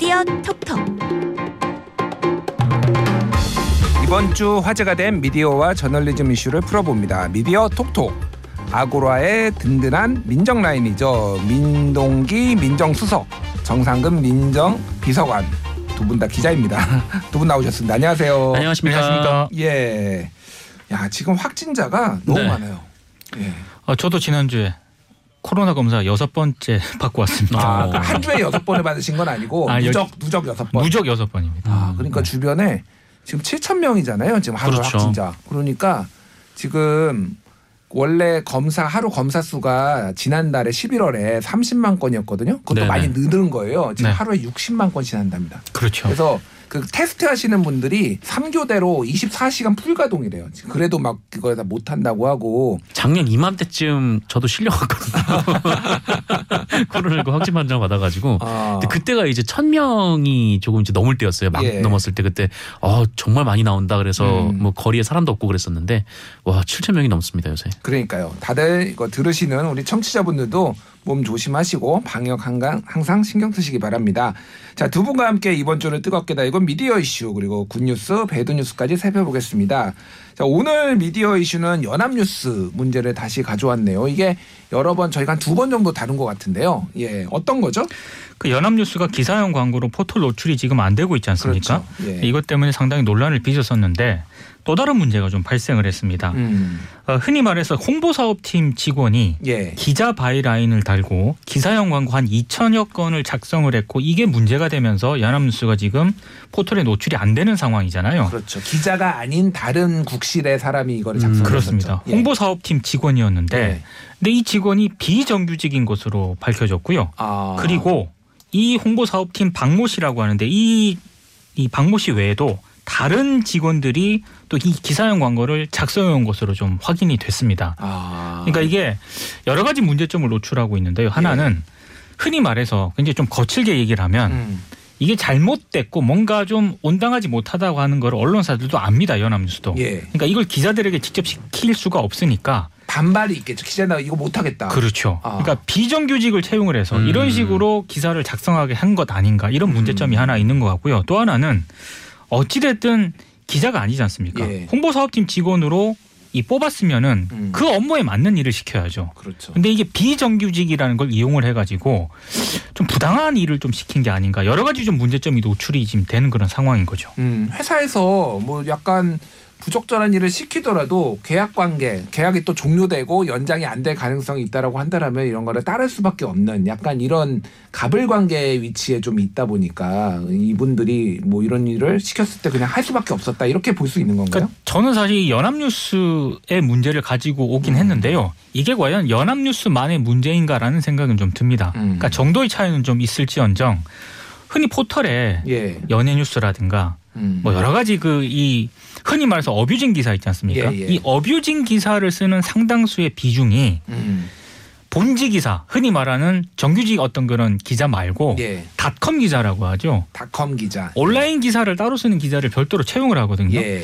미디어 톡톡 이번 주 화제가 된 미디어와 저널리즘 이슈를 풀어봅니다. 미디어 톡톡. 아고라의 든든한 민정 라인이죠. 민동기 민정수석, 정상근 민정 비서관 두 분 다 기자입니다. 두 분 나오셨습니다. 안녕하세요. 안녕하십니까. 예. 야 지금 확진자가 너무 네. 많아요. 예. 어, 저도 지난주에 코로나 검사 여섯 번째 받고 왔습니다. 아, 그러니까 한 주에 여섯 번을 받으신 건 아니고 아, 여- 누적 누적 여섯 번. 무적 여섯 번입니다. 아, 그러니까 주변에 지금 7천 명이잖아요. 지금 하루 그렇죠. 확진자. 그러니까 지금 원래 검사 하루 검사 수가 지난달에 11월에 30만 건이었거든요. 그것도 네네. 많이 늘은 거예요. 지금 네. 하루에 60만 건씩 한답니다. 그렇죠. 그래서 그 테스트 하시는 분들이 3교대로 24시간 풀가동이래요. 그래도 막 그거 다 못 한다고 하고 작년 이맘때쯤 저도 실려갔거든요. 코로나19 확진 판정 받아가지고. 아, 그때가 이제 천 명이 조금 이제 넘을 때였어요. 막 예. 넘었을 때 그때 어 정말 많이 나온다 그래서 음. 뭐 거리에 사람도 없고 그랬었는데 와 7천 명이 넘습니다 요새. 그러니까요. 다들 이거 들으시는 우리 청취자분들도 몸 조심하시고 방역 항상 항상 신경 쓰시기 바랍니다. 자, 두 분과 함께 이번 주를 뜨겁게 달군 미디어 이슈 그리고 굿뉴스, 배드뉴스까지 살펴보겠습니다. 자, 오늘 미디어 이슈는 연합뉴스 문제를 다시 가져왔네요. 이게 여러 번 저희가 한 두 번 정도 다룬 것 같은데요. 예, 어떤 거죠? 그 연합뉴스가 기사형 광고로 포털 노출이 지금 안 되고 있지 않습니까? 그렇죠. 예. 이것 때문에 상당히 논란을 빚었었는데 또 다른 문제가 좀 발생을 했습니다. 음, 어, 흔히 말해서 홍보사업팀 직원이 예, 기자 byline을 달고 기사형 광고 한 2천여 건을 작성을 했고 이게 문제가 되면서 연합뉴스가 지금 포털에 노출이 안 되는 상황이잖아요. 그렇죠. 기자가 아닌 다른 국실의 사람이 이거를 작성했었죠. 음, 그렇습니다. 예. 홍보사업팀 직원이었는데 예. 근데 이 직원이 비정규직인 것으로 밝혀졌고요. 아, 그리고 이 홍보사업팀 박모 씨라고 하는데 이, 이 박모 씨 외에도 다른 직원들이 또 이 기사형 광고를 작성해온 것으로 좀 확인이 됐습니다. 아, 그러니까 이게 여러 가지 문제점을 노출하고 있는데요. 하나는 흔히 말해서 굉장히 좀 거칠게 얘기를 하면 음, 이게 잘못됐고 뭔가 좀 온당하지 못하다고 하는 걸 언론사들도 압니다. 연합뉴스도. 예. 그러니까 이걸 기자들에게 직접 시킬 수가 없으니까 반발이 있겠죠. 기자 나 이거 못하겠다. 그렇죠. 아. 그러니까 비정규직을 채용을 해서 음. 이런 식으로 기사를 작성하게 한 것 아닌가 이런 문제점이 음. 하나 있는 것 같고요. 또 하나는 어찌됐든 기자가 아니지 않습니까? 예. 홍보 사업팀 직원으로 이 뽑았으면은 음. 그 업무에 맞는 일을 시켜야죠. 그렇죠. 근데 이게 비정규직이라는 걸 이용을 해가지고 좀 부당한 일을 좀 시킨 게 아닌가 여러 가지 좀 문제점이 노출이 지금 되는 그런 상황인 거죠. 음, 회사에서 뭐 약간 부적절한 일을 시키더라도 계약 관계, 계약이 또 종료되고 연장이 안 될 가능성이 있다라고 한다라면 이런 거를 따를 수밖에 없는 약간 이런 갑을 관계 위치에 좀 있다 보니까 이분들이 뭐 이런 일을 시켰을 때 그냥 할 수밖에 없었다 이렇게 볼 수 있는 건가요? 그러니까 저는 사실 이 연합뉴스의 문제를 가지고 오긴 음. 했는데요. 이게 과연 연합뉴스만의 문제인가라는 생각은 좀 듭니다. 음. 그러니까 정도의 차이는 좀 있을지언정 흔히 포털에 예. 연예 뉴스라든가 음. 뭐 여러 가지 그 이 흔히 말해서 어뷰징 기사 있지 않습니까? 예, 예. 이 어뷰징 기사를 쓰는 상당수의 비중이 음. 본지 기사, 흔히 말하는 정규직 어떤 그런 기자 말고 예. 닷컴 기자라고 하죠. 닷컴 기자. 온라인 기사를 따로 쓰는 기자를 별도로 채용을 하거든요. 예.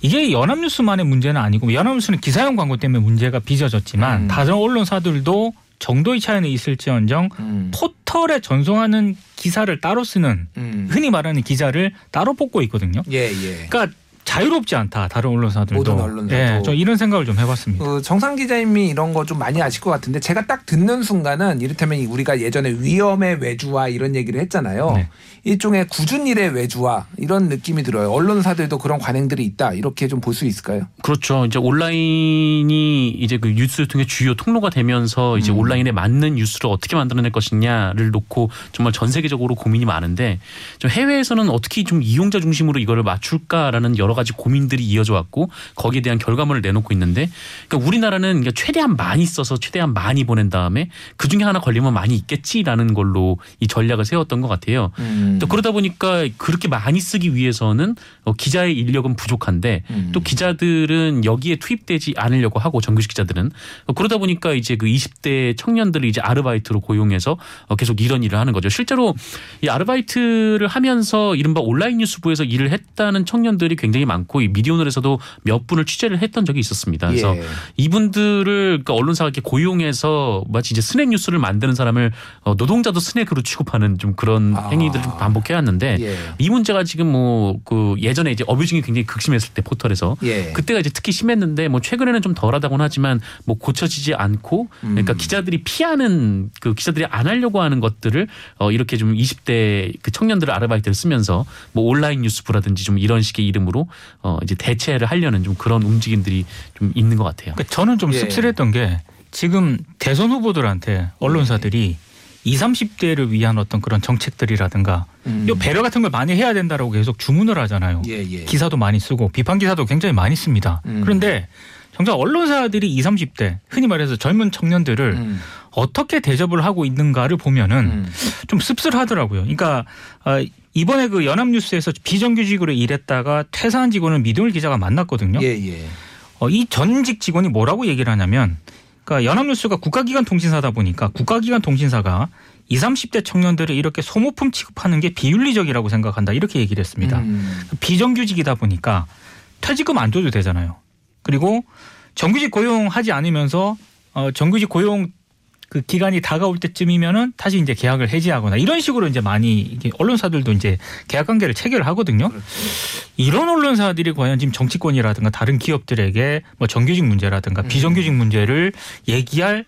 이게 연합뉴스만의 문제는 아니고 연합뉴스는 기사형 광고 때문에 문제가 빚어졌지만 음. 다른 언론사들도 정도의 차이는 있을지언정 음. 포털에 전송하는 기사를 따로 쓰는 음. 흔히 말하는 기자를 따로 뽑고 있거든요. 예, 예. 그러니까 자유롭지 않다 다른 언론사들도. 모든 언론사도. 예, 저 이런 생각을 좀 해봤습니다. 그 정상 기자님이 이런 거 좀 많이 아실 것 같은데 제가 딱 듣는 순간은 이를테면 우리가 예전에 위험의 외주화 이런 얘기를 했잖아요. 네. 일종의 굳은 일의 외주화 이런 느낌이 들어요. 언론사들도 그런 관행들이 있다 이렇게 좀 볼 수 있을까요? 그렇죠. 이제 온라인이 이제 그 뉴스 통해 주요 통로가 되면서 이제 음. 온라인에 맞는 뉴스를 어떻게 만들어낼 것이냐를 놓고 정말 전 세계적으로 고민이 많은데 좀 해외에서는 어떻게 좀 이용자 중심으로 이거를 맞출까라는 여러 가지 고민들이 이어져 왔고 거기에 대한 결과물을 내놓고 있는데 그러니까 우리나라는 그러니까 최대한 많이 써서 최대한 많이 보낸 다음에 그 중에 하나 걸리면 많이 있겠지라는 걸로 이 전략을 세웠던 것 같아요. 음. 또 그러다 보니까 그렇게 많이 쓰기 위해서는 어, 기자의 인력은 부족한데 음. 또 기자들은 여기에 투입되지 않으려고 하고 정규직 기자들은 어, 그러다 보니까 이제 그 20대 청년들을 이제 아르바이트로 고용해서 어, 계속 이런 일을 하는 거죠. 실제로 이 아르바이트를 하면서 이른바 온라인 뉴스부에서 일을 했다는 청년들이 굉장히 굉장히 많고 이 미디어널에서도 몇 분을 취재를 했던 적이 있었습니다. 그래서 예. 이분들을 그러니까 언론사가 이렇게 고용해서 마치 이제 스낵 뉴스를 만드는 사람을 어, 노동자도 스낵으로 취급하는 좀 그런 아. 행위들을 좀 반복해 왔는데 예. 이 문제가 지금 뭐 그 예전에 이제 어뷰징이 굉장히 극심했을 때 포털에서 예. 그때가 이제 특히 심했는데 뭐 최근에는 좀 덜하다고는 하지만 뭐 고쳐지지 않고 그러니까 음. 기자들이 피하는 그 기자들이 안 하려고 하는 것들을 어 이렇게 좀 20대 그 청년들을 아르바이트를 쓰면서 뭐 온라인 뉴스부라든지 좀 이런 식의 이름으로 어 이제 대체를 하려는 좀 그런 움직임들이 좀 있는 것 같아요. 그러니까 저는 좀 예. 씁쓸했던 게 지금 대선 후보들한테 언론사들이 20, 30대를 위한 어떤 그런 정책들이라든가 음. 요 배려 같은 걸 많이 해야 된다라고 계속 주문을 하잖아요. 예, 예. 기사도 많이 쓰고 비판 기사도 굉장히 많이 씁니다. 음. 그런데 정작 언론사들이 20, 30대 흔히 말해서 젊은 청년들을 음. 어떻게 대접을 하고 있는가를 보면은 음. 좀 씁쓸하더라고요. 그러니까 어, 이번에 그 연합뉴스에서 비정규직으로 일했다가 퇴사한 직원을 미디어 기자가 만났거든요. 예, 예. 어, 이 전직 직원이 뭐라고 얘기를 하냐면 그러니까 연합뉴스가 국가기관 통신사다 보니까 국가기관 통신사가 20, 30대 청년들을 이렇게 소모품 취급하는 게 비윤리적이라고 생각한다. 이렇게 얘기를 했습니다. 음. 비정규직이다 보니까 퇴직금 안 줘도 되잖아요. 그리고 정규직 고용하지 않으면서 어 정규직 고용 그 기간이 다가올 때쯤이면은 다시 이제 계약을 해지하거나 이런 식으로 이제 많이 언론사들도 이제 계약 관계를 체결을 하거든요. 이런 언론사들이 과연 지금 정치권이라든가 다른 기업들에게 뭐 정규직 문제라든가 비정규직 문제를 얘기할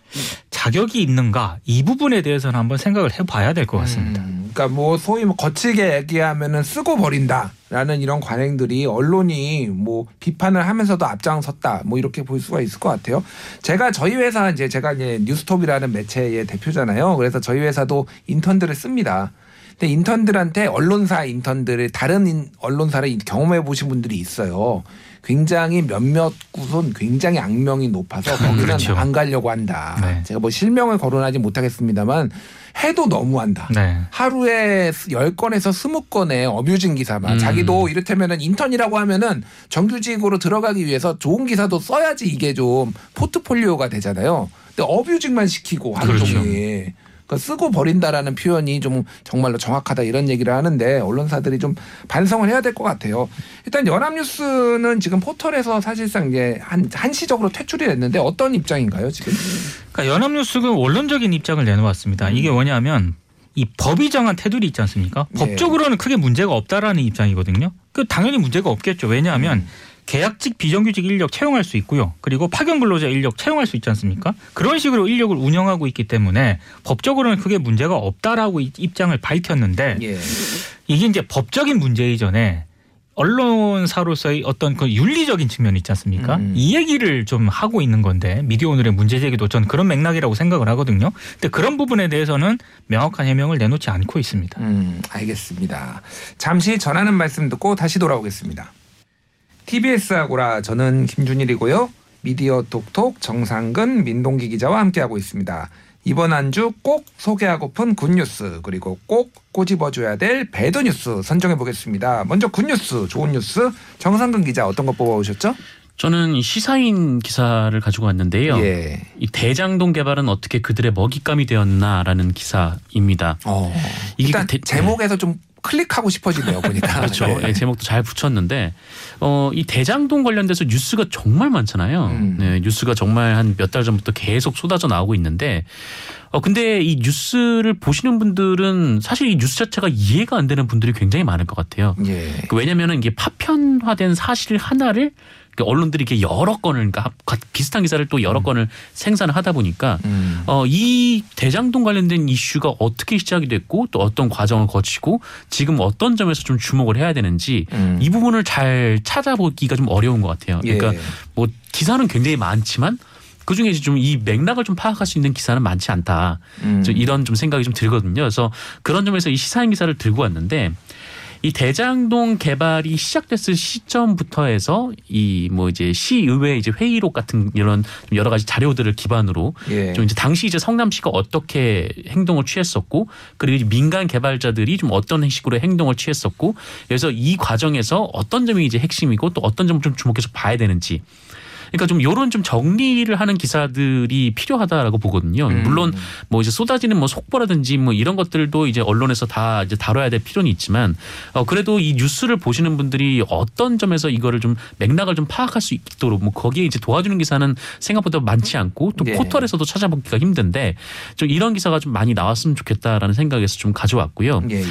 자격이 있는가 이 부분에 대해서는 한번 생각을 해봐야 될 것 같습니다. 음, 그러니까 뭐 소위 뭐 거칠게 얘기하면은 쓰고 버린다라는 이런 관행들이 언론이 뭐 비판을 하면서도 앞장섰다 뭐 이렇게 볼 수가 있을 것 같아요. 제가 저희 회사 이제 제가 이제 뉴스톱이라는 매체의 대표잖아요. 그래서 저희 회사도 인턴들을 씁니다. 근데 인턴들한테 언론사 인턴들을 다른 인- 언론사를 경험해 보신 분들이 있어요. 굉장히 몇몇 곳은 굉장히 악명이 높아서 거기는 그렇죠. 안 가려고 한다. 네. 제가 뭐 실명을 거론하지 못하겠습니다만 해도 너무한다. 네. 하루에 10건에서 20건의 abusing 기사만 음. 자기도 이를테면은 인턴이라고 하면은 정규직으로 들어가기 위해서 좋은 기사도 써야지 이게 좀 포트폴리오가 되잖아요. 근데 어뷰징만 시키고 하루 그렇죠. 종일 그러니까 쓰고 버린다라는 표현이 좀 정말로 정확하다 이런 얘기를 하는데 언론사들이 좀 반성을 해야 될 것 같아요. 일단 연합뉴스는 지금 포털에서 사실상 이제 한 한시적으로 퇴출이 됐는데 어떤 입장인가요 지금? 그러니까 연합뉴스가 원론적인 입장을 내놓았습니다. 이게 뭐냐면 이 법이 정한 테두리 있지 않습니까? 예. 법적으로는 크게 문제가 없다라는 입장이거든요. 그 당연히 문제가 없겠죠. 왜냐하면 음. 계약직 비정규직 인력 채용할 수 있고요. 그리고 파견 근로자 인력 채용할 수 있지 않습니까? 그런 식으로 인력을 운영하고 있기 때문에 법적으로는 크게 문제가 없다라고 이- 입장을 밝혔는데 예. 이게 이제 법적인 문제 이전에 언론사로서의 어떤 그 윤리적인 측면이 있지 않습니까? 음. 이 얘기를 좀 하고 있는 건데 미디어 오늘의 문제 제기도 전 그런 맥락이라고 생각을 하거든요. 근데 그런 부분에 대해서는 명확한 해명을 내놓지 않고 있습니다. 음, 알겠습니다. 잠시 전하는 말씀 듣고 다시 돌아오겠습니다. TBS 아고라 저는 김준일이고요. 미디어 톡톡 정상근 민동기 기자와 함께하고 있습니다. 이번 한 주 꼭 소개하고픈 good news 그리고 꼭 꼬집어줘야 될 bad news 선정해 보겠습니다. 먼저 good news 좋은 뉴스 정상근 기자 어떤 거 뽑아오셨죠? 저는 이 시사인 기사를 가지고 왔는데요. 예. 이 대장동 개발은 어떻게 그들의 먹잇감이 되었나라는 기사입니다. 어. 일단 그 대- 제목에서 좀 클릭하고 싶어지네요 보니까. 그렇죠. 네. 예, 제목도 잘 붙였는데 어, 이 대장동 관련돼서 뉴스가 정말 많잖아요. 음. 네, 뉴스가 정말 한 몇 달 전부터 계속 쏟아져 나오고 있는데 어 근데 이 뉴스를 보시는 분들은 사실 이 뉴스 자체가 이해가 안 되는 분들이 굉장히 많을 것 같아요. 예. 그 왜냐면은 이게 파편화된 사실 하나를 그 언론들이 이렇게 여러 건을 그러니까 가- 비슷한 기사를 또 여러 건을 생산을 하다 보니까 음. 어, 이 대장동 관련된 이슈가 어떻게 시작이 됐고 또 어떤 과정을 거치고 지금 어떤 점에서 좀 주목을 해야 되는지 음. 이 부분을 잘 찾아보기가 좀 어려운 것 같아요. 그러니까 예. 뭐 기사는 굉장히 많지만 그 중에 좀 이 맥락을 좀 파악할 수 있는 기사는 많지 않다. 음. 좀 이런 좀 생각이 좀 들거든요. 그래서 그런 점에서 이 시사인 기사를 들고 왔는데 이 대장동 개발이 시작됐을 시점부터 해서 이 뭐 이제 시의회 이제 회의록 같은 이런 좀 여러 가지 자료들을 기반으로 예. 좀 이제 당시 이제 성남시가 어떻게 행동을 취했었고 그리고 민간 개발자들이 좀 어떤 식으로 행동을 취했었고 그래서 이 과정에서 어떤 점이 이제 핵심이고 또 어떤 점을 좀 주목해서 봐야 되는지 그러니까 좀 요런 좀 정리를 하는 기사들이 필요하다라고 보거든요. 음. 물론 뭐 이제 쏟아지는 뭐 속보라든지 뭐 이런 것들도 이제 언론에서 다 이제 다뤄야 될 필요는 있지만 어 그래도 이 뉴스를 보시는 분들이 어떤 점에서 이거를 좀 맥락을 좀 파악할 수 있도록 뭐 거기에 이제 도와주는 기사는 생각보다 많지 않고 또 예. 포털에서도 찾아보기가 힘든데 좀 이런 기사가 좀 많이 나왔으면 좋겠다라는 생각에서 좀 가져왔고요. 예, 예.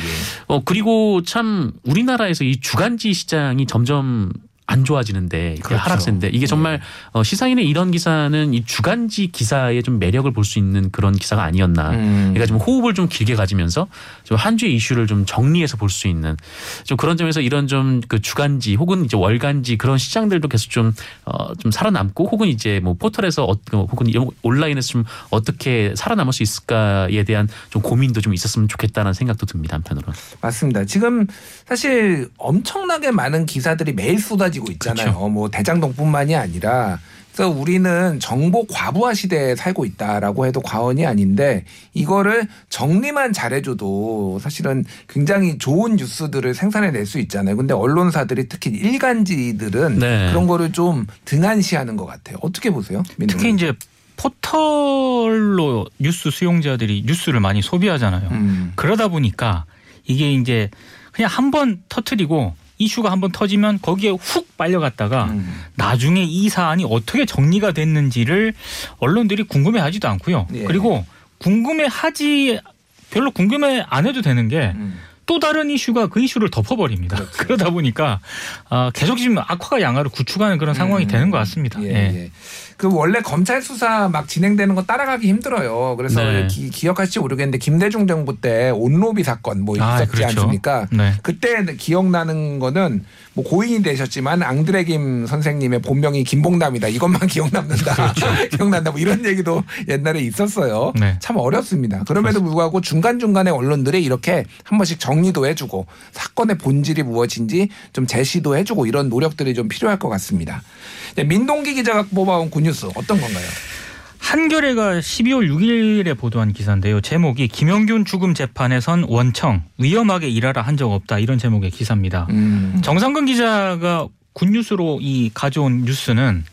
어 그리고 참 우리나라에서 이 주간지 시장이 점점 안 좋아지는데 그렇죠. 하락세인데 이게 정말 어, 시사인의 이런 기사는 이 주간지 기사의 좀 매력을 볼 수 있는 그런 기사가 아니었나. 음. 그러니까 좀 호흡을 좀 길게 가지면서 좀 한 주의 이슈를 좀 정리해서 볼 수 있는 좀 그런 점에서 이런 좀 그 주간지 혹은 이제 월간지 그런 시장들도 계속 좀 어, 좀 살아남고 혹은 이제 뭐 포털에서 어, 혹은 이 온라인에서 좀 어떻게 살아남을 수 있을까에 대한 좀 고민도 좀 있었으면 좋겠다는 생각도 듭니다 한편으로는. 맞습니다. 지금 사실 엄청나게 많은 기사들이 매일 쏟아지 고 있잖아요. 그렇죠. 뭐 대장동뿐만이 아니라 그래서 우리는 정보 과부하 시대에 살고 있다라고 해도 과언이 아닌데 이거를 정리만 잘해줘도 사실은 굉장히 좋은 뉴스들을 생산해낼 수 있잖아요. 근데 언론사들이 특히 일간지들은 네. 그런 거를 좀 등한시하는 것 같아요. 어떻게 보세요? 특히 이제 포털로 뉴스 수용자들이 뉴스를 많이 소비하잖아요. 음. 그러다 보니까 이게 이제 그냥 한 번 터트리고 이슈가 한번 터지면 거기에 훅 빨려갔다가 음. 나중에 이 사안이 어떻게 정리가 됐는지를 언론들이 궁금해하지도 않고요. 예. 그리고 궁금해하지 별로 궁금해 안 해도 되는 게 음. 또 다른 이슈가 그 이슈를 덮어버립니다. 그렇죠. 그러다 보니까 아, 계속 지금 악화가 양화를 구축하는 그런 상황이 음. 되는 것 같습니다. 예, 예. 예. 그 원래 검찰 수사 막 진행되는 거 따라가기 힘들어요. 그래서 네. 기, 기억하실지 모르겠는데 김대중 정부 때 온로비 사건 뭐 아, 있었지 그렇죠. 않습니까? 네. 그때 기억나는 거는 뭐 고인이 되셨지만 앙드레 김 선생님의 본명이 김봉남이다. 이것만 기억 남는다. 기억난다. 뭐 이런 얘기도 옛날에 있었어요. 그렇죠. 네. 참 어렵습니다. 그럼에도 불구하고 중간중간에 언론들이 이렇게 한 번씩 정리도 해주고 사건의 본질이 무엇인지 좀 제시도 해주고 이런 노력들이 좀 필요할 것 같습니다. 네, 민동기 기자가 뽑아온 good news 어떤 건가요? 한겨레가 12월 6일에 보도한 기사인데요. 제목이 김용균 죽음 재판에선 원청 위험하게 일하라 한 적 없다 이런 제목의 기사입니다. 음. 정상근 기자가 good news로 이 가져온 뉴스는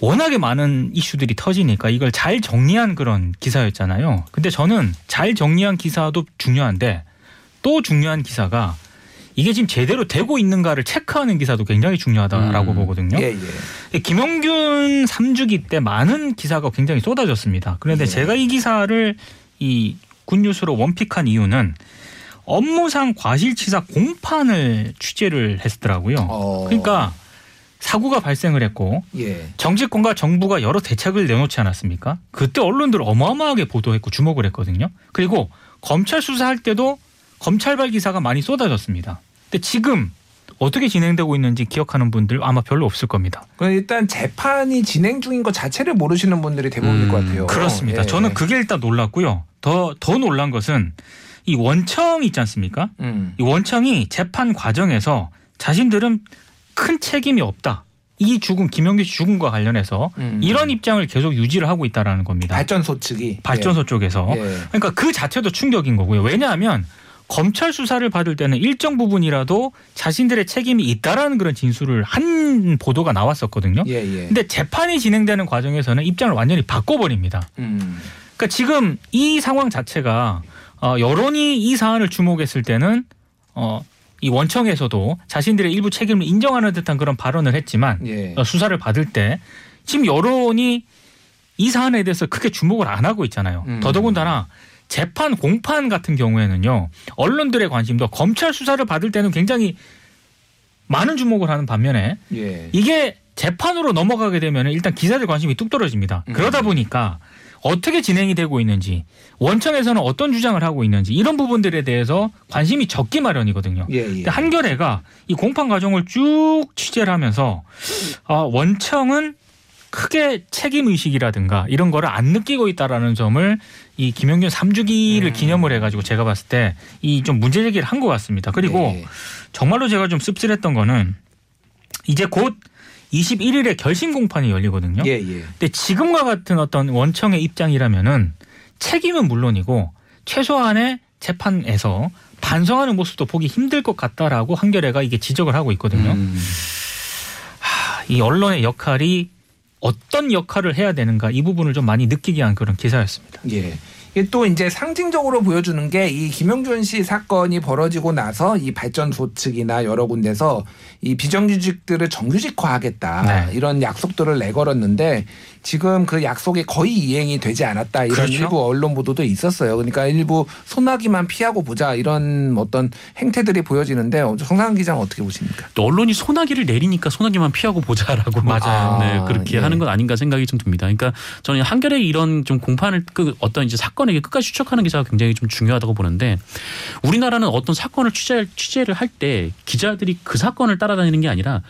워낙에 많은 이슈들이 터지니까 이걸 잘 정리한 그런 기사였잖아요. 근데 저는 잘 정리한 기사도 중요한데 또 중요한 기사가 이게 지금 제대로 되고 있는가를 체크하는 기사도 굉장히 중요하다라고 음. 보거든요. 예, 예. 김용균 3주기 때 많은 기사가 굉장히 쏟아졌습니다. 그런데 예. 제가 이 기사를 이 굿뉴스로 원픽한 이유는 업무상 과실치사 공판을 취재를 했더라고요. 어. 그러니까 사고가 발생을 했고 예. 정치권과 정부가 여러 대책을 내놓지 않았습니까? 그때 언론들 어마어마하게 보도했고 주목을 했거든요. 그리고 검찰 수사할 때도 검찰발 기사가 많이 쏟아졌습니다. 근데 지금 어떻게 진행되고 있는지 기억하는 분들 아마 별로 없을 겁니다. 그럼 일단 재판이 진행 중인 것 자체를 모르시는 분들이 대부분일 음, 것 같아요. 그렇습니다. 예. 저는 그게 일단 놀랐고요. 더, 더 놀란 것은 이 원청 있지 않습니까? 음. 이 원청이 재판 과정에서 자신들은 큰 책임이 없다. 이 죽음, 김영규 씨 죽음과 관련해서 음. 이런 입장을 계속 유지를 하고 있다라는 겁니다. 발전소 측이 발전소 쪽에서. 예. 예. 그러니까 그 자체도 충격인 거고요. 왜냐하면 검찰 수사를 받을 때는 일정 부분이라도 자신들의 책임이 있다라는 그런 진술을 한 보도가 나왔었거든요. 예, 예. 근데 재판이 진행되는 과정에서는 입장을 완전히 바꿔버립니다. 음. 그러니까 지금 이 상황 자체가 어, 여론이 이 사안을 주목했을 때는 어, 이 원청에서도 자신들의 일부 책임을 인정하는 듯한 그런 발언을 했지만 예. 어, 수사를 받을 때 지금 여론이 이 사안에 대해서 크게 주목을 안 하고 있잖아요. 음. 더더군다나 재판 공판 같은 경우에는요 언론들의 관심도 검찰 수사를 받을 때는 굉장히 많은 주목을 하는 반면에 예. 이게 재판으로 넘어가게 되면 일단 기자들 관심이 뚝 떨어집니다. 음. 그러다 보니까 어떻게 진행이 되고 있는지 원청에서는 어떤 주장을 하고 있는지 이런 부분들에 대해서 관심이 적기 마련이거든요. 예, 예. 한겨레가 이 공판 과정을 쭉 취재를 하면서 아, 원청은 크게 책임 의식이라든가 이런 거를 안 느끼고 있다라는 점을 이 김영균 3주기를 음. 기념을 해가지고 제가 봤을 때 이 좀 문제 제기를 한 것 같습니다. 그리고 예. 정말로 제가 좀 씁쓸했던 거는 이제 곧 21일에 결심 공판이 열리거든요. 예, 예. 근데 지금과 같은 어떤 원청의 입장이라면은 책임은 물론이고 최소한의 재판에서 반성하는 모습도 보기 힘들 것 같다라고 한겨레가 이게 지적을 하고 있거든요. 음. 하, 이 언론의 역할이 어떤 역할을 해야 되는가 이 부분을 좀 많이 느끼게 한 그런 기사였습니다. 예. 이게 또 이제 상징적으로 보여주는 게 이 김용준 씨 사건이 벌어지고 나서 이 발전소 측이나 여러 군데서 이 비정규직들을 정규직화하겠다 네. 이런 약속들을 내걸었는데 지금 그 약속이 거의 이행이 되지 않았다 이런 그렇죠. 일부 언론 보도도 있었어요. 그러니까 일부 소나기만 피하고 보자 이런 어떤 행태들이 보여지는데 정상환 기자는 어떻게 보십니까? 또 언론이 소나기를 내리니까 소나기만 피하고 보자라고 맞아요. 네, 아, 그렇게 예. 하는 건 아닌가 생각이 좀 듭니다. 그러니까 저는 한겨레 이런 좀 공판을 그 어떤 이제 사건 에게 끝까지 추적하는 기사가 굉장히 좀 중요하다고 보는데 우리나라는 어떤 사건을 취재 취재를 할 때 기자들이 그 사건을 따라다니는 게 아니라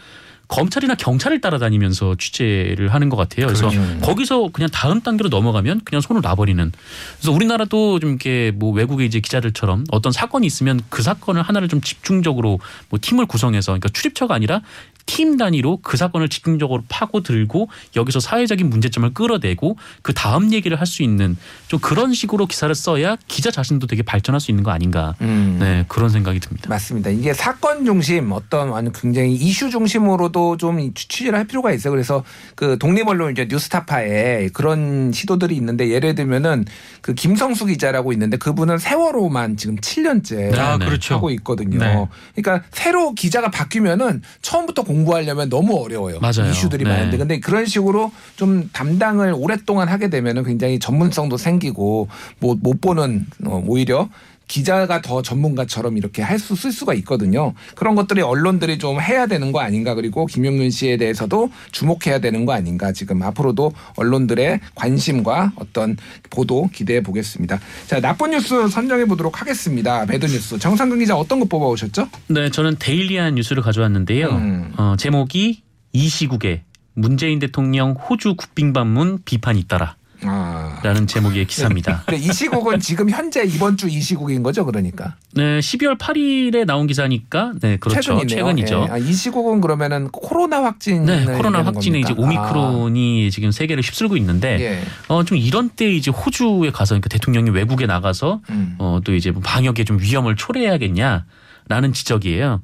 검찰이나 경찰을 따라다니면서 취재를 하는 것 같아요. 그래서 그렇죠. 거기서 그냥 다음 단계로 넘어가면 그냥 손을 놔버리는. 그래서 우리나라도 좀 이렇게 뭐 외국의 이제 기자들처럼 어떤 사건이 있으면 그 사건을 하나를 좀 집중적으로 뭐 팀을 구성해서 그러니까 출입처가 아니라 팀 단위로 그 사건을 집중적으로 파고 들고 여기서 사회적인 문제점을 끌어내고 그 다음 얘기를 할 수 있는 좀 그런 식으로 기사를 써야 기자 자신도 되게 발전할 수 있는 거 아닌가. 음. 네 그런 생각이 듭니다. 맞습니다. 이게 사건 중심 어떤 완전 굉장히 이슈 중심으로도 좀 취재를 할 필요가 있어요. 그래서 그 독립 언론 이제 뉴스타파에 그런 시도들이 있는데 예를 들면은 그 김성수 기자라고 있는데 그분은 세월호만 지금 7년째 아, 네. 그렇죠. 하고 있거든요. 네. 그러니까 새로 기자가 바뀌면은 처음부터 공부하려면 너무 어려워요. 맞아요. 이슈들이 네. 많은데 근데 그런 식으로 좀 담당을 오랫동안 하게 되면은 굉장히 전문성도 생기고 뭐 못 보는 어, 오히려 기자가 더 전문가처럼 이렇게 할 수 쓸 수가 있거든요. 그런 것들이 언론들이 좀 해야 되는 거 아닌가 그리고 김용윤 씨에 대해서도 주목해야 되는 거 아닌가 지금 앞으로도 언론들의 관심과 어떤 보도 기대해 보겠습니다. 자 나쁜 뉴스 선정해 보도록 하겠습니다. bad news 정상근 기자 어떤 거 뽑아 오셨죠? 네, 저는 데일리안 뉴스를 가져왔는데요. 음. 어, 제목이 이 시국에 문재인 대통령 호주 국빈 방문 비판이 잇따라. 아. 라는 제목의 기사입니다. 근데 이 시국은 지금 현재 이번 주 이 시국인 거죠, 그러니까. 네, 12월 8일에 나온 기사니까 네, 그렇죠. 최근이네요. 최근이죠. 예. 아, 이 시국은 그러면은 코로나 확진. 네, 코로나 확진의 이제 오미크론이 지금 세계를 휩쓸고 있는데 예. 어, 좀 이런 때 이제 호주에 가서 그러니까 대통령이 외국에 나가서 음. 어, 또 이제 뭐 방역에 좀 위험을 초래해야겠냐라는 지적이에요.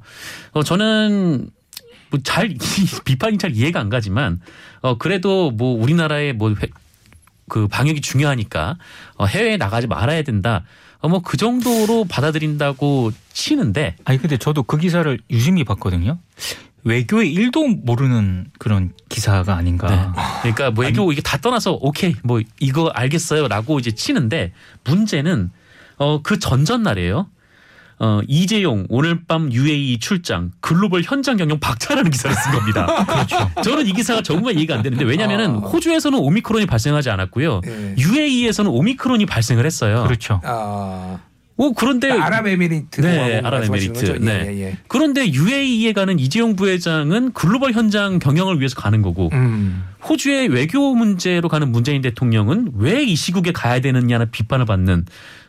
어, 저는 뭐잘 비판이 잘 이해가 안 가지만 어, 그래도 뭐 우리나라의 뭐 그 방역이 중요하니까 어, 해외에 나가지 말아야 된다. 어, 뭐 그 정도로 받아들인다고 치는데 아니 근데 저도 그 기사를 유심히 봤거든요. 외교의 일도 모르는 그런 기사가 아닌가. 그러니까 뭐 외교 이게 다 떠나서 오케이 뭐 이거 알겠어요라고 이제 치는데 문제는 어 그 전전 날이에요. 어 이재용 오늘 밤 UAE 출장 글로벌 현장 경영 박차라는 기사를 쓴 겁니다. 그렇죠. 저는 이 기사가 정말 이해가 안 되는데 왜냐하면은 아. 호주에서는 오미크론이 발생하지 않았고요. 예. UAE에서는 오미크론이 발생을 했어요. 그렇죠. 아, 오 그런데 아랍에미리트. 네, 아랍에미리트. 네. 예, 예. 그런데 UAE에 가는 이재용 부회장은 글로벌 현장 경영을 위해서 가는 거고 음. 호주의 외교 문제로 가는 문재인 대통령은 왜 이 시국에 가야 되느냐는 비판을 받는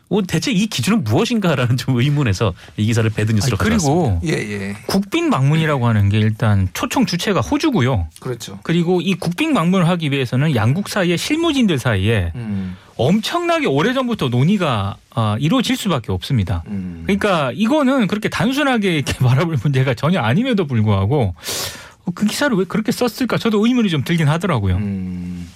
어, 대체 이 기준은 무엇인가라는 좀 의문에서 이 기사를 배드뉴스로 아니, 가져왔습니다. 그리고 예, 예. 국빈 방문이라고 하는 게 일단 초청 주체가 호주고요. 그렇죠. 그리고 이 국빈 방문을 하기 위해서는 양국 사이에 실무진들 사이에 음. 엄청나게 오래전부터 논의가 아, 이루어질 수밖에 없습니다. 음. 그러니까 이거는 그렇게 단순하게 이렇게 바라볼 문제가 전혀 아님에도 불구하고 어, 그 기사를 왜 그렇게 썼을까 저도 의문이 좀 들긴 하더라고요. 음.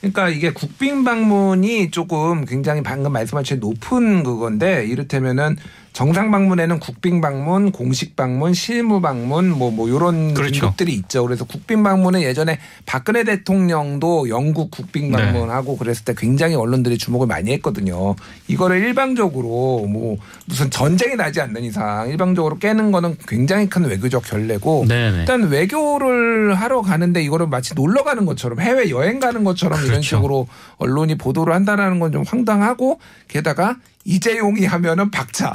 그러니까 이게 국빈 방문이 조금 굉장히 방금 말씀하신 높은 그건데 이를테면은 정상 방문에는 국빈 방문, 공식 방문, 실무 방문 뭐뭐 요런 그렇죠. 등급들이 있죠. 그래서 국빈 방문은 예전에 박근혜 대통령도 영국 국빈 네. 방문하고 그랬을 때 굉장히 언론들이 주목을 많이 했거든요. 이거를 일방적으로 뭐 무슨 전쟁이 나지 않는 이상 일방적으로 깨는 거는 굉장히 큰 외교적 결례고 네네. 일단 외교를 하러 가는데 이거를 마치 놀러 가는 것처럼 해외 여행 가는 것처럼 이런 그렇죠. 식으로 언론이 보도를 한다라는 건 좀 황당하고 게다가 이재용이 하면은 박차,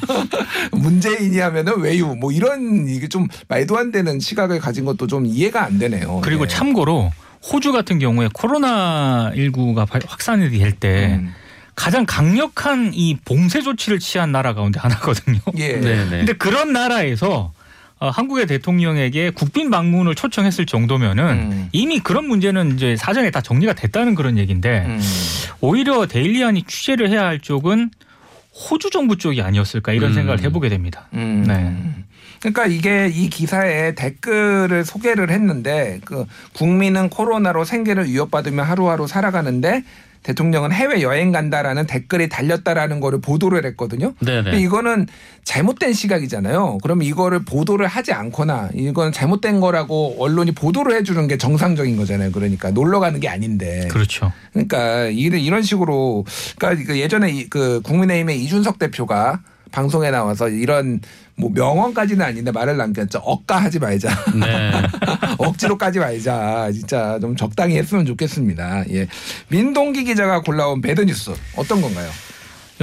문재인이 하면은 외유, 뭐 이런 이게 좀 말도 안 되는 시각을 가진 것도 좀 이해가 안 되네요. 그리고 예. 참고로 호주 같은 경우에 코로나 19가 확산이 될때 음. 가장 강력한 이 봉쇄 조치를 취한 나라 가운데 하나거든요. 예. 네네. 근데 그런 나라에서 어, 한국의 대통령에게 국빈 방문을 초청했을 정도면은 음. 이미 그런 문제는 이제 사전에 다 정리가 됐다는 그런 얘기인데 음. 오히려 데일리안이 취재를 해야 할 쪽은 호주 정부 쪽이 아니었을까 이런 음. 생각을 해보게 됩니다. 음. 네. 그러니까 이게 이 기사에 댓글을 소개를 했는데 그 국민은 코로나로 생계를 위협받으며 하루하루 살아가는데 대통령은 해외 여행 간다라는 댓글이 달렸다라는 거를 보도를 했거든요. 네네. 근데 이거는 잘못된 시각이잖아요. 그럼 이거를 보도를 하지 않거나 이건 잘못된 거라고 언론이 보도를 해주는 게 정상적인 거잖아요. 그러니까 놀러 가는 게 아닌데. 그렇죠. 그러니까 이런 식으로 그러니까 그 예전에 이- 그 국민의힘의 이준석 대표가 방송에 나와서 이런 뭐 명언까지는 아닌데 말을 남겼죠. 억까하지 말자. 네. 억지로 까지 말자. 진짜 좀 적당히 했으면 좋겠습니다. 예. 민동기 기자가 골라온 배드 뉴스 어떤 건가요?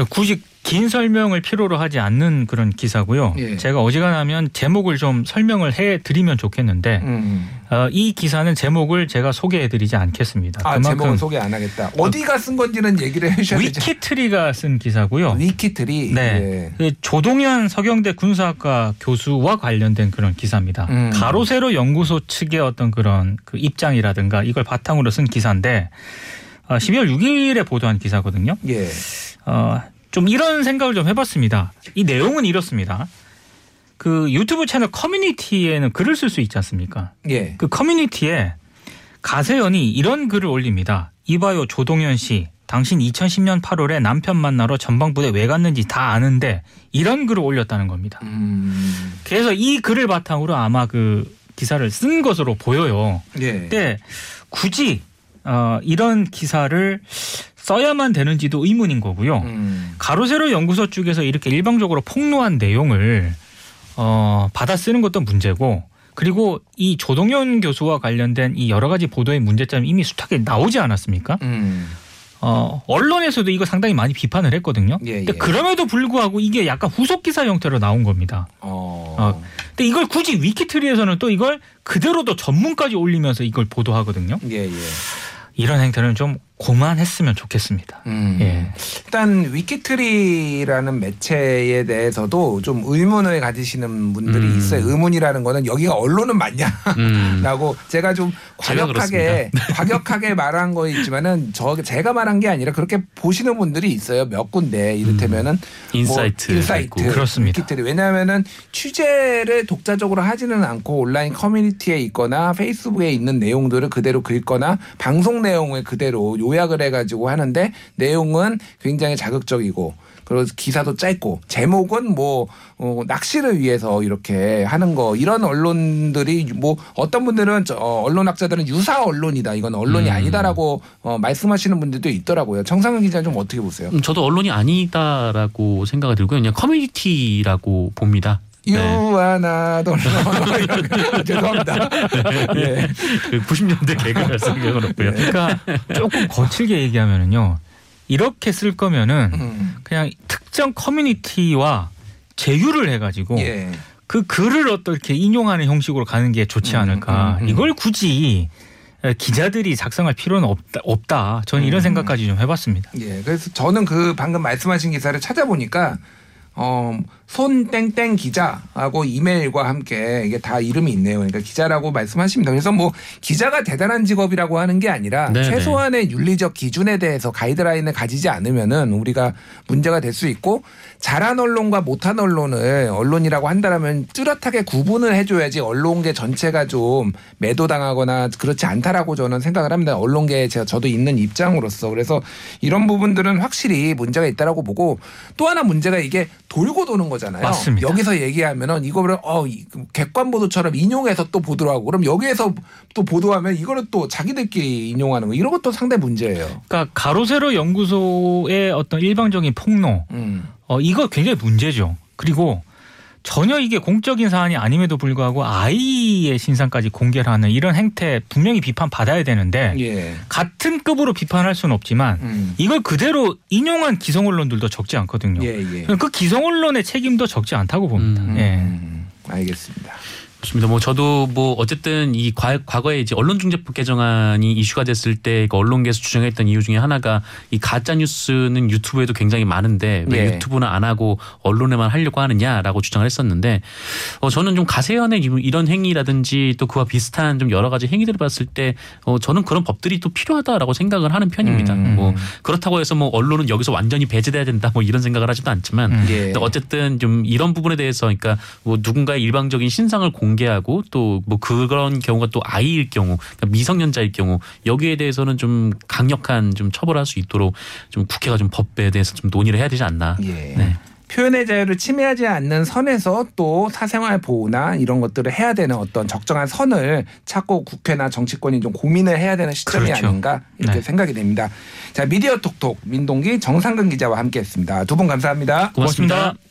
굳이 긴 설명을 필요로 하지 않는 그런 기사고요. 예. 제가 어지간하면 제목을 좀 설명을 해 드리면 좋겠는데 음. 어, 이 기사는 제목을 제가 소개해 드리지 않겠습니다. 아, 제목은 소개 안 하겠다. 어디가 쓴 건지는 얘기를 해 주셔야 되죠. 위키트리가 쓴 기사고요. 위키트리. 네. 그 조동현 서경대 군사학과 교수와 관련된 그런 기사입니다. 음. 가로세로 연구소 측의 어떤 그런 그 입장이라든가 이걸 바탕으로 쓴 기사인데 어, 12월 6일에 보도한 기사거든요. 예. 예. 어, 좀 이런 생각을 좀 해봤습니다. 이 내용은 이렇습니다. 그 유튜브 채널 커뮤니티에는 글을 쓸 수 있지 않습니까? 예. 그 커뮤니티에 가세연이 이런 글을 올립니다. 이봐요 조동현 씨. 당신 2010년 8월에 남편 만나러 전방부대 왜 갔는지 다 아는데 이런 글을 올렸다는 겁니다. 음. 그래서 이 글을 바탕으로 아마 그 기사를 쓴 것으로 보여요. 예. 근데 굳이 어, 이런 기사를 써야만 되는지도 의문인 거고요. 음. 가로세로 연구소 쪽에서 이렇게 일방적으로 폭로한 내용을 어, 받아 쓰는 것도 문제고 그리고 이 조동현 교수와 관련된 이 여러 가지 보도의 문제점이 이미 숱하게 나오지 않았습니까? 음. 어, 언론에서도 이거 상당히 많이 비판을 했거든요. 예, 근데 예. 그럼에도 불구하고 이게 약간 후속 기사 형태로 나온 겁니다. 어. 어. 근데 이걸 굳이 위키트리에서는 또 이걸 그대로 또 전문까지 올리면서 이걸 보도하거든요. 예, 예. 이런 행태는 좀 고만했으면 좋겠습니다. 음. 예. 일단 위키트리라는 매체에 대해서도 좀 의문을 가지시는 분들이 음. 있어요. 의문이라는 거는 여기가 언론은 맞냐라고 음. 제가 좀 제가 과격하게 과격하게 말한 거 있지만은 저 제가 말한 게 아니라 그렇게 보시는 분들이 있어요. 몇 군데 이를테면은 음. 인사이트 뭐 인사이트. 그렇습니다. 위키트리 왜냐하면은 취재를 독자적으로 하지는 않고 온라인 커뮤니티에 있거나 페이스북에 있는 내용들을 그대로 긁거나 방송 내용을 그대로 요약을 해가지고 하는데 내용은 굉장히 자극적이고 그리고 기사도 짧고 제목은 뭐 어, 낚시를 위해서 이렇게 하는 거 이런 언론들이 뭐 어떤 분들은 저, 어, 언론학자들은 유사 언론이다 이건 언론이 음. 아니다라고 어, 말씀하시는 분들도 있더라고요. 정상근 기자 좀 어떻게 보세요? 음, 저도 언론이 아니다라고 생각이 들고요. 그냥 커뮤니티라고 봅니다. 네. 유아나도 죄송합니다. 예. 그 90년대 개그를 생각은 없고요. 그러니까 조금 거칠게 얘기하면은요. 이렇게 쓸 거면은 음. 그냥 특정 커뮤니티와 제휴를 해가지고 예. 그 글을 어떻게 인용하는 형식으로 가는 게 좋지 음, 않을까. 음, 음. 이걸 굳이 기자들이 작성할 필요는 없다. 없다. 저는 이런 음. 생각까지 좀 해봤습니다. 예. 그래서 저는 그 방금 말씀하신 기사를 찾아보니까 어, 손땡땡 기자하고 이메일과 함께 이게 다 이름이 있네요. 그러니까 기자라고 말씀하십니다. 그래서 뭐 기자가 대단한 직업이라고 하는 게 아니라 네네. 최소한의 윤리적 기준에 대해서 가이드라인을 가지지 않으면은 우리가 문제가 될 수 있고 잘한 언론과 못한 언론을 언론이라고 한다라면 뚜렷하게 구분을 해줘야지 언론계 전체가 좀 매도당하거나 그렇지 않다라고 저는 생각을 합니다. 언론계에 제가 저도 있는 입장으로서 그래서 이런 부분들은 확실히 문제가 있다라고 보고 또 하나 문제가 이게 돌고 도는 거 잖아요. 맞습니다. 여기서 얘기하면은 이거를 어 이- 객관 보도처럼 인용해서 또 보도를 하고 그럼 여기에서 또 보도하면 이거를 또 자기들끼리 인용하는 거 이런 것도 상당히 문제예요. 그러니까 가로세로 연구소의 어떤 일방적인 폭로, 음. 어, 이거 굉장히 문제죠. 그리고 전혀 이게 공적인 사안이 아님에도 불구하고 아이의 신상까지 공개를 하는 이런 행태 분명히 비판 받아야 되는데 예. 같은 급으로 비판할 수는 없지만 음. 이걸 그대로 인용한 기성 언론들도 적지 않거든요. 예, 예. 그 기성 언론의 책임도 적지 않다고 봅니다. 음. 예. 음, 알겠습니다. 좋습니다. 뭐 저도 뭐 어쨌든 이 과, 과거에 이제 언론중재법 개정안이 이슈가 됐을 때 그 언론계에서 주장했던 이유 중에 하나가 이 가짜 뉴스는 유튜브에도 굉장히 많은데 왜 예. 유튜브는 안 하고 언론에만 하려고 하느냐라고 주장을 했었는데 어 저는 좀 가세현의 이- 이런 행위라든지 또 그와 비슷한 좀 여러 가지 행위들을 봤을 때 어 저는 그런 법들이 또 필요하다라고 생각을 하는 편입니다. 음. 뭐 그렇다고 해서 뭐 언론은 여기서 완전히 배제돼야 된다 뭐 이런 생각을 하지도 않지만 음. 예. 어쨌든 좀 이런 부분에 대해서 그러니까 뭐 누군가의 일방적인 신상을 공개하고 또 뭐 그런 경우가 또 아이일 경우 그러니까 미성년자일 경우 여기에 대해서는 좀 강력한 좀 처벌할 수 있도록 좀 국회가 좀 법에 대해서 좀 논의를 해야 되지 않나. 예. 네. 표현의 자유를 침해하지 않는 선에서 또 사생활 보호나 이런 것들을 해야 되는 어떤 적정한 선을 찾고 국회나 정치권이 좀 고민을 해야 되는 시점이 그렇죠. 아닌가 이렇게 네. 생각이 됩니다. 자 미디어 톡톡 민동기 정상근 기자와 함께했습니다. 두 분 감사합니다. 고맙습니다. 고맙습니다.